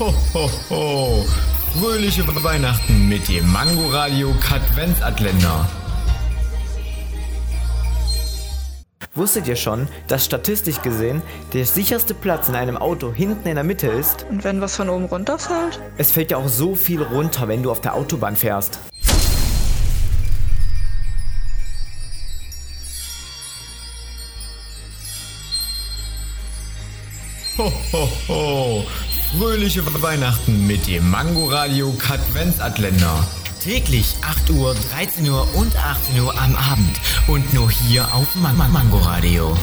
Ho, ho, ho. Fröhliche Weihnachten mit dem Mangoradio Katwenzatländer. Wusstet ihr schon, dass statistisch gesehen der sicherste Platz in einem Auto hinten in der Mitte ist? Und wenn was von oben runterfällt? Es fällt ja auch so viel runter, wenn du auf der Autobahn fährst. Ho, ho, ho. Fröhliche Weihnachten mit dem Mangoradio Katwenzatländer. Täglich 8 Uhr, 13 Uhr und 18 Uhr am Abend. Und nur hier auf Man Man Mangoradio.